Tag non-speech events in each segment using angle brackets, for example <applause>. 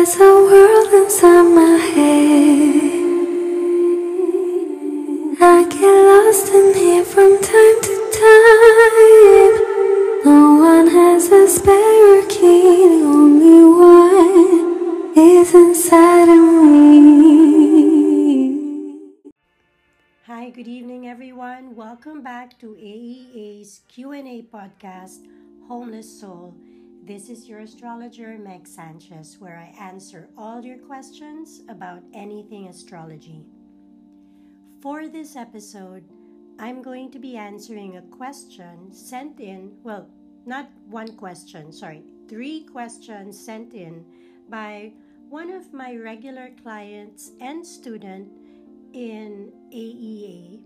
There's a world inside my head. I get lost in here from time to time. No one has a spare key, the only one is inside of me. Hi, good evening everyone. Welcome back to AEA's Q&A podcast, Homeless Soul. This is your astrologer Meg Sanchez where I answer all your questions about anything astrology. For this episode, I'm going to be answering a question sent in, well, not one question, sorry, three questions sent in by one of my regular clients and student in AEA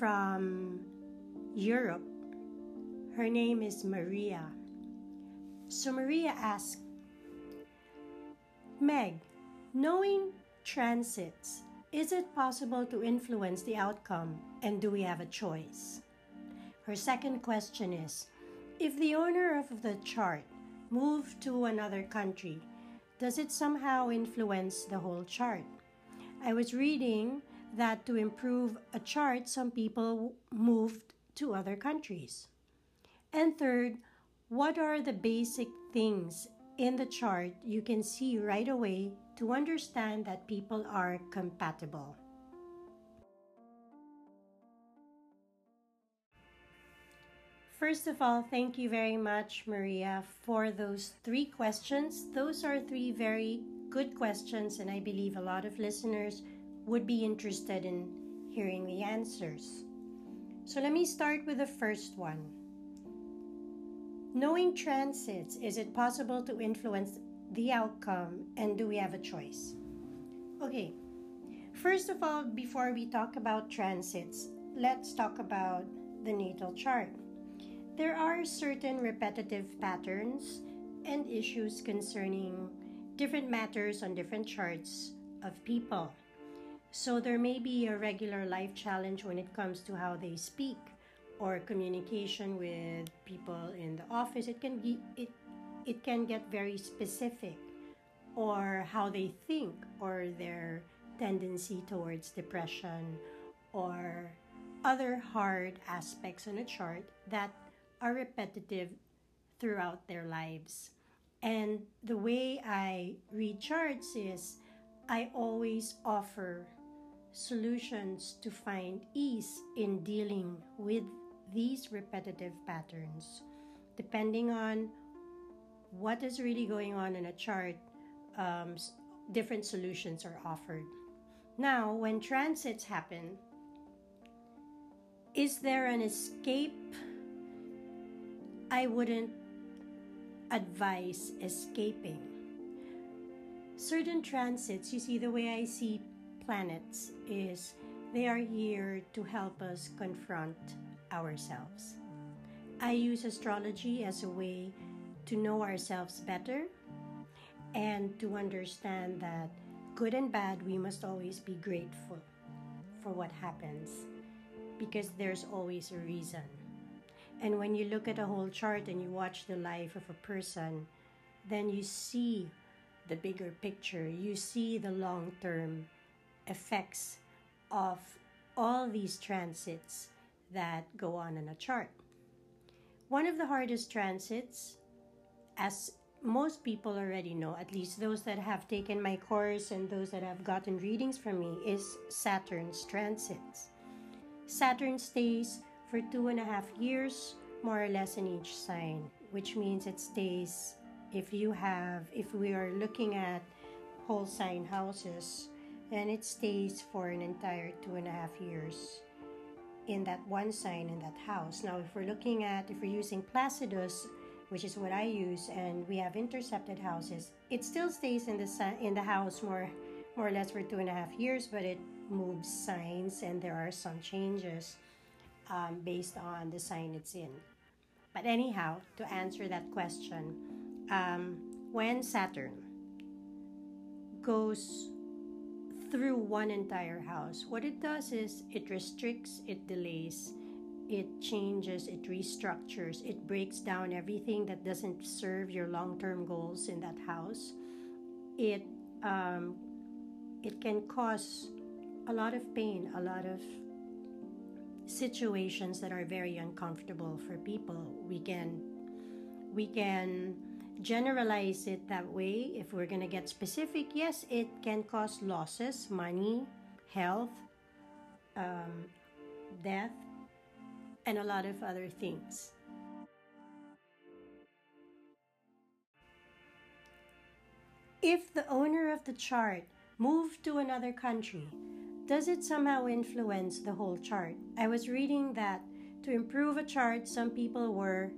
from Europe. Her name is Maria. So Maria asked, Meg, knowing transits, is it possible to influence the outcome and do we have a choice? Her second question is, if the owner of the chart moved to another country, does it somehow influence the whole chart? I was reading that to improve a chart, some people moved to other countries. And third, what are the basic things in the chart you can see right away to understand that people are compatible? First of all, thank you very much, Maria, for those three questions. Those are three very good questions, and I believe a lot of listeners would be interested in hearing the answers. So let me start with the first one. Knowing transits, is it possible to influence the outcome and do we have a choice? Okay, first of all, before we talk about transits, let's talk about the natal chart. There are certain repetitive patterns and issues concerning different matters on different charts of people. So there may be a regular life challenge when it comes to how they speak or communication with people in the office. It can be it it can get very specific or how they think or their tendency towards depression or other hard aspects on a chart that are repetitive throughout their lives. And the way I read charts is I always offer solutions to find ease in dealing with these repetitive patterns. Depending on what is really going on in a chart, um, different solutions are offered. Now, when transits happen, is there an escape? I wouldn't advise escaping. Certain transits, you see, the way I see planets is they are here to help us confront ourselves. I use astrology as a way to know ourselves better and to understand that good and bad, we must always be grateful for what happens because there's always a reason. And when you look at a whole chart and you watch the life of a person, then you see the bigger picture, you see the long term effects of all these transits that go on in a chart. One of the hardest transits, as most people already know, at least those that have taken my course and those that have gotten readings from me, is Saturn's transits. Saturn stays for two and a half years, more or less, in each sign, which means it stays if you have, if we are looking at whole sign houses, and it stays for an entire two and a half years in that one sign in that house. Now, if we're looking at, if we're using Placidus, which is what I use, and we have intercepted houses, it still stays in the in the house more, more or less for two and a half years, but it moves signs, and there are some changes um, based on the sign it's in. But anyhow, to answer that question, um, when Saturn goes through one entire house. What it does is it restricts, it delays, it changes, it restructures, it breaks down everything that doesn't serve your long term goals in that house. it um, it can cause a lot of pain, a lot of situations that are very uncomfortable for people. We can we can generalize it that way if we're going to get specific. Yes, it can cause losses, money, health, um, death, and a lot of other things. If the owner of the chart moved to another country, does it somehow influence the whole chart? I was reading that to improve a chart, some people were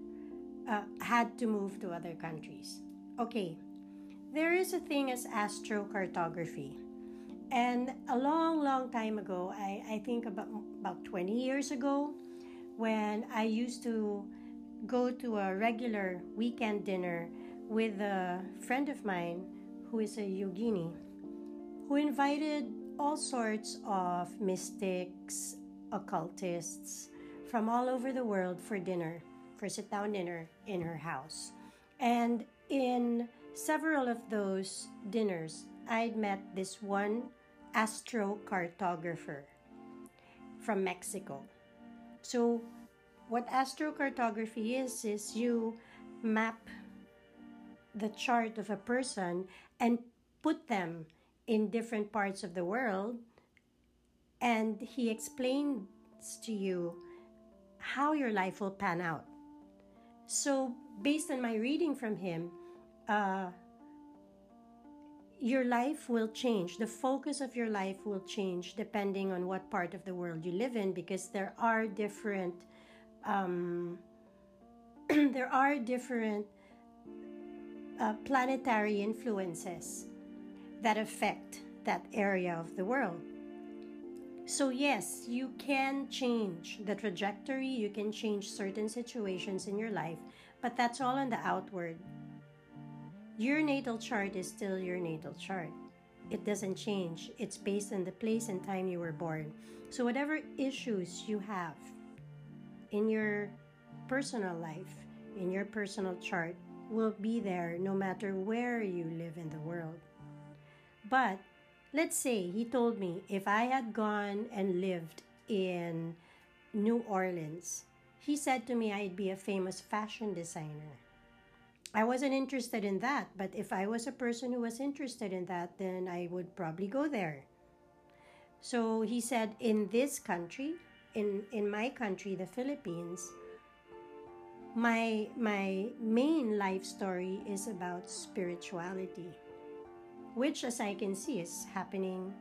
uh, had to move to other countries. Okay, there is a thing as astrocartography. And a long, long time ago, I, I think about, about 20 years ago, when I used to go to a regular weekend dinner with a friend of mine who is a yogini, who invited all sorts of mystics, occultists from all over the world for dinner, for sit down dinner in her house. And in several of those dinners, I'd met this one astrocartographer from Mexico. So, what astrocartography is, is you map the chart of a person and put them in different parts of the world and he explains to you how your life will pan out so based on my reading from him uh, your life will change the focus of your life will change depending on what part of the world you live in because there are different um, <clears throat> there are different uh, planetary influences that affect that area of the world. So, yes, you can change the trajectory, you can change certain situations in your life, but that's all on the outward. Your natal chart is still your natal chart. It doesn't change. It's based on the place and time you were born. So, whatever issues you have in your personal life, in your personal chart, will be there no matter where you live in the world. But let's say he told me if I had gone and lived in New Orleans, he said to me I'd be a famous fashion designer. I wasn't interested in that, but if I was a person who was interested in that, then I would probably go there. So he said, in this country, in, in my country, the Philippines, my my main life story is about spirituality which as I can see is happening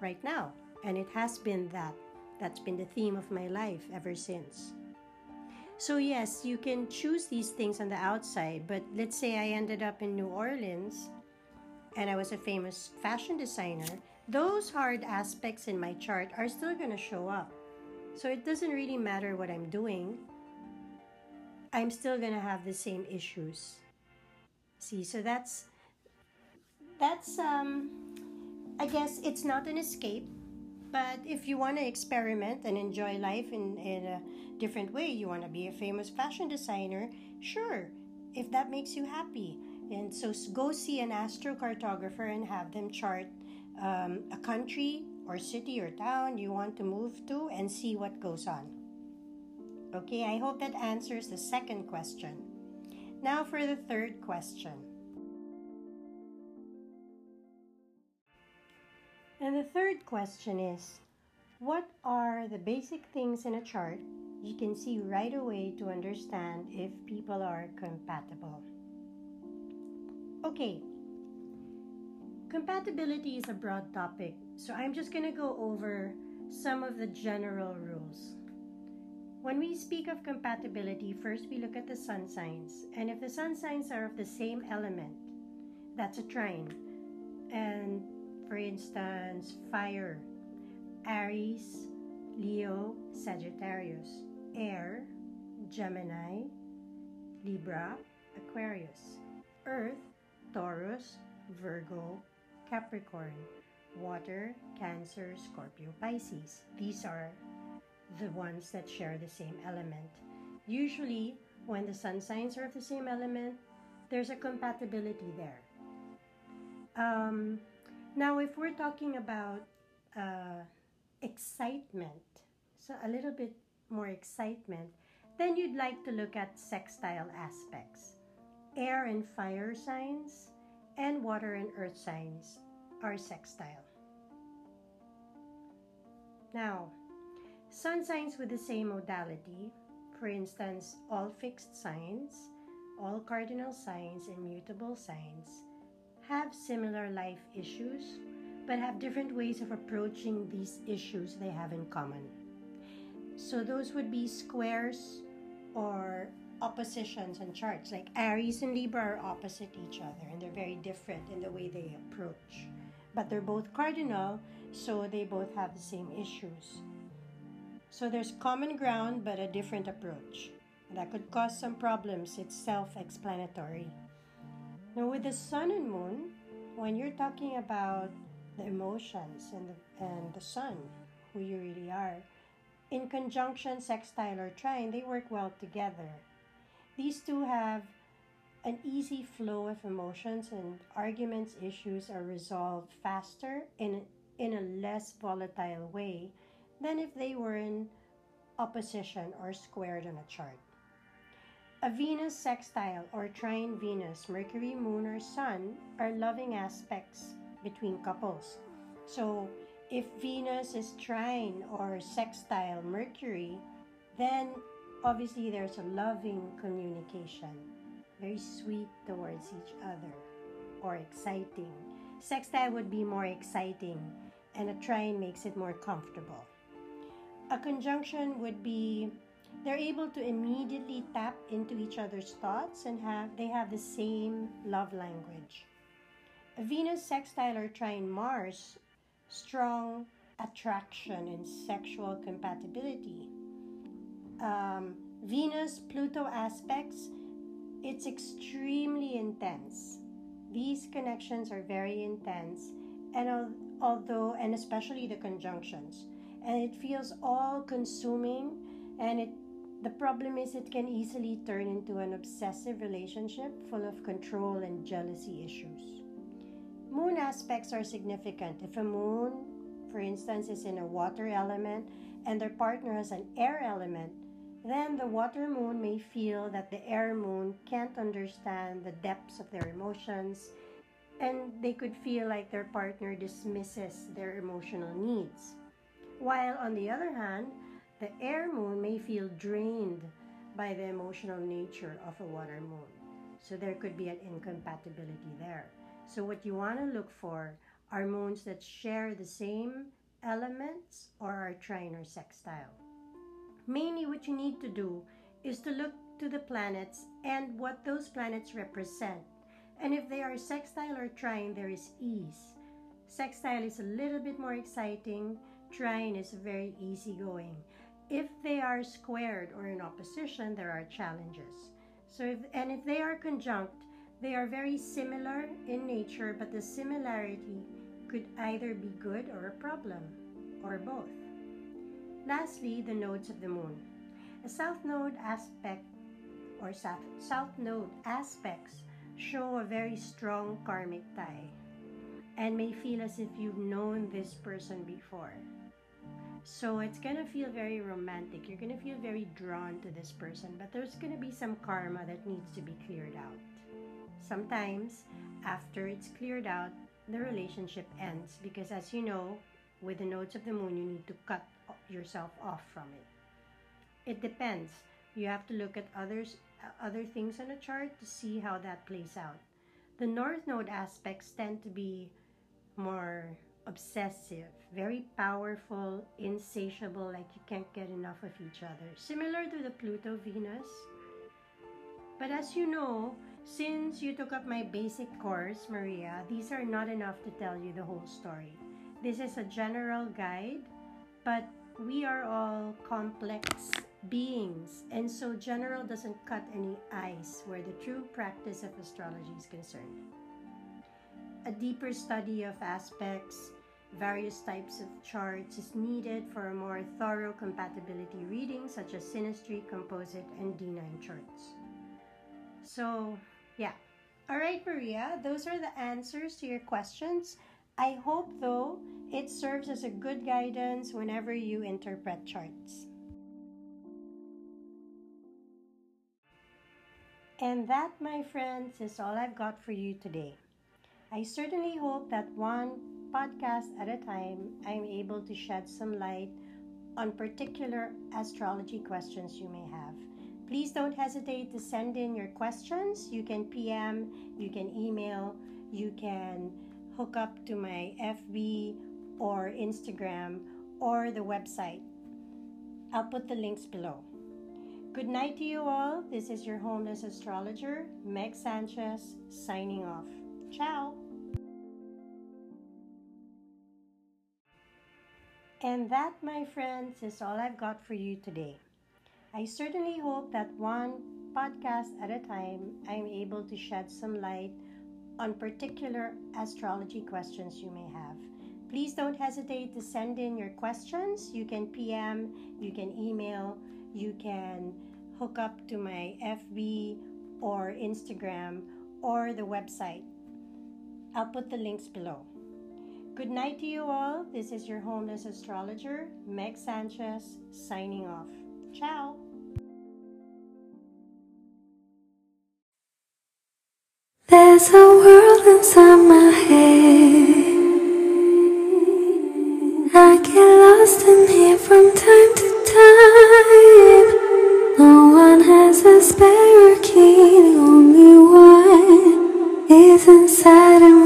right now. And it has been that. That's been the theme of my life ever since. So, yes, you can choose these things on the outside, but let's say I ended up in New Orleans and I was a famous fashion designer, those hard aspects in my chart are still going to show up. So, it doesn't really matter what I'm doing, I'm still going to have the same issues. See, so that's that's um I guess it's not an escape, but if you want to experiment and enjoy life in, in a different way, you want to be a famous fashion designer, sure, if that makes you happy. And so go see an astrocartographer and have them chart um, a country or city or town you want to move to and see what goes on. Okay, I hope that answers the second question. Now for the third question. And the third question is What are the basic things in a chart you can see right away to understand if people are compatible? Okay, compatibility is a broad topic, so I'm just going to go over some of the general rules. When we speak of compatibility, first we look at the sun signs, and if the sun signs are of the same element, that's a trine. And for instance, fire, Aries, Leo, Sagittarius, air, Gemini, Libra, Aquarius, earth, Taurus, Virgo, Capricorn, water, Cancer, Scorpio, Pisces. These are the ones that share the same element. Usually, when the sun signs are of the same element, there's a compatibility there. Um, now, if we're talking about uh, excitement, so a little bit more excitement, then you'd like to look at sextile aspects. Air and fire signs and water and earth signs are sextile. Now, sun signs with the same modality, for instance, all fixed signs, all cardinal signs, and mutable signs, have similar life issues but have different ways of approaching these issues they have in common. So, those would be squares or oppositions and charts. Like Aries and Libra are opposite each other and they're very different in the way they approach. But they're both cardinal, so they both have the same issues. So there's common ground but a different approach. That could cause some problems. It's self explanatory. Now, with the sun and moon, when you're talking about the emotions and the, and the sun, who you really are, in conjunction, sextile, or trine, they work well together. These two have an easy flow of emotions, and arguments, issues are resolved faster in, in a less volatile way than if they were in opposition or squared on a chart. A Venus sextile or trine Venus, Mercury, Moon, or Sun are loving aspects between couples. So, if Venus is trine or sextile Mercury, then obviously there's a loving communication, very sweet towards each other or exciting. Sextile would be more exciting, and a trine makes it more comfortable. A conjunction would be they're able to immediately tap into each other's thoughts and have they have the same love language. A Venus sextile or trine Mars strong attraction and sexual compatibility. Um, Venus Pluto aspects, it's extremely intense. These connections are very intense, and al- although, and especially the conjunctions, and it feels all consuming, and it the problem is it can easily turn into an obsessive relationship full of control and jealousy issues. Moon aspects are significant. If a moon, for instance, is in a water element and their partner has an air element, then the water moon may feel that the air moon can't understand the depths of their emotions and they could feel like their partner dismisses their emotional needs. While on the other hand, the air moon may feel drained by the emotional nature of a water moon. So there could be an incompatibility there. So, what you want to look for are moons that share the same elements or are trine or sextile. Mainly, what you need to do is to look to the planets and what those planets represent. And if they are sextile or trine, there is ease. Sextile is a little bit more exciting, trine is very easygoing. If they are squared or in opposition, there are challenges. So, if, and if they are conjunct, they are very similar in nature, but the similarity could either be good or a problem, or both. Lastly, the nodes of the moon. A south node aspect or south, south node aspects show a very strong karmic tie and may feel as if you've known this person before. So it's gonna feel very romantic. You're gonna feel very drawn to this person, but there's gonna be some karma that needs to be cleared out. Sometimes, after it's cleared out, the relationship ends because, as you know, with the nodes of the moon, you need to cut yourself off from it. It depends. You have to look at others, uh, other things on a chart to see how that plays out. The north node aspects tend to be more obsessive, very powerful, insatiable, like you can't get enough of each other. Similar to the Pluto Venus. But as you know, since you took up my basic course, Maria, these are not enough to tell you the whole story. This is a general guide, but we are all complex beings, and so general doesn't cut any ice where the true practice of astrology is concerned. A deeper study of aspects, various types of charts is needed for a more thorough compatibility reading, such as synastry, composite, and D9 charts. So, yeah, All right, Maria, those are the answers to your questions. I hope, though, it serves as a good guidance whenever you interpret charts. And that, my friends, is all I've got for you today. I certainly hope that one podcast at a time, I'm able to shed some light on particular astrology questions you may have. Please don't hesitate to send in your questions. You can PM, you can email, you can hook up to my FB or Instagram or the website. I'll put the links below. Good night to you all. This is your homeless astrologer, Meg Sanchez, signing off. Ciao. And that, my friends, is all I've got for you today. I certainly hope that one podcast at a time, I'm able to shed some light on particular astrology questions you may have. Please don't hesitate to send in your questions. You can PM, you can email, you can hook up to my FB or Instagram or the website. I'll put the links below. Good night to you all. This is your homeless astrologer, Meg Sanchez, signing off. Ciao. There's a world inside my head. I get lost in here from time to time. No one has a spare key, the only one is inside of me.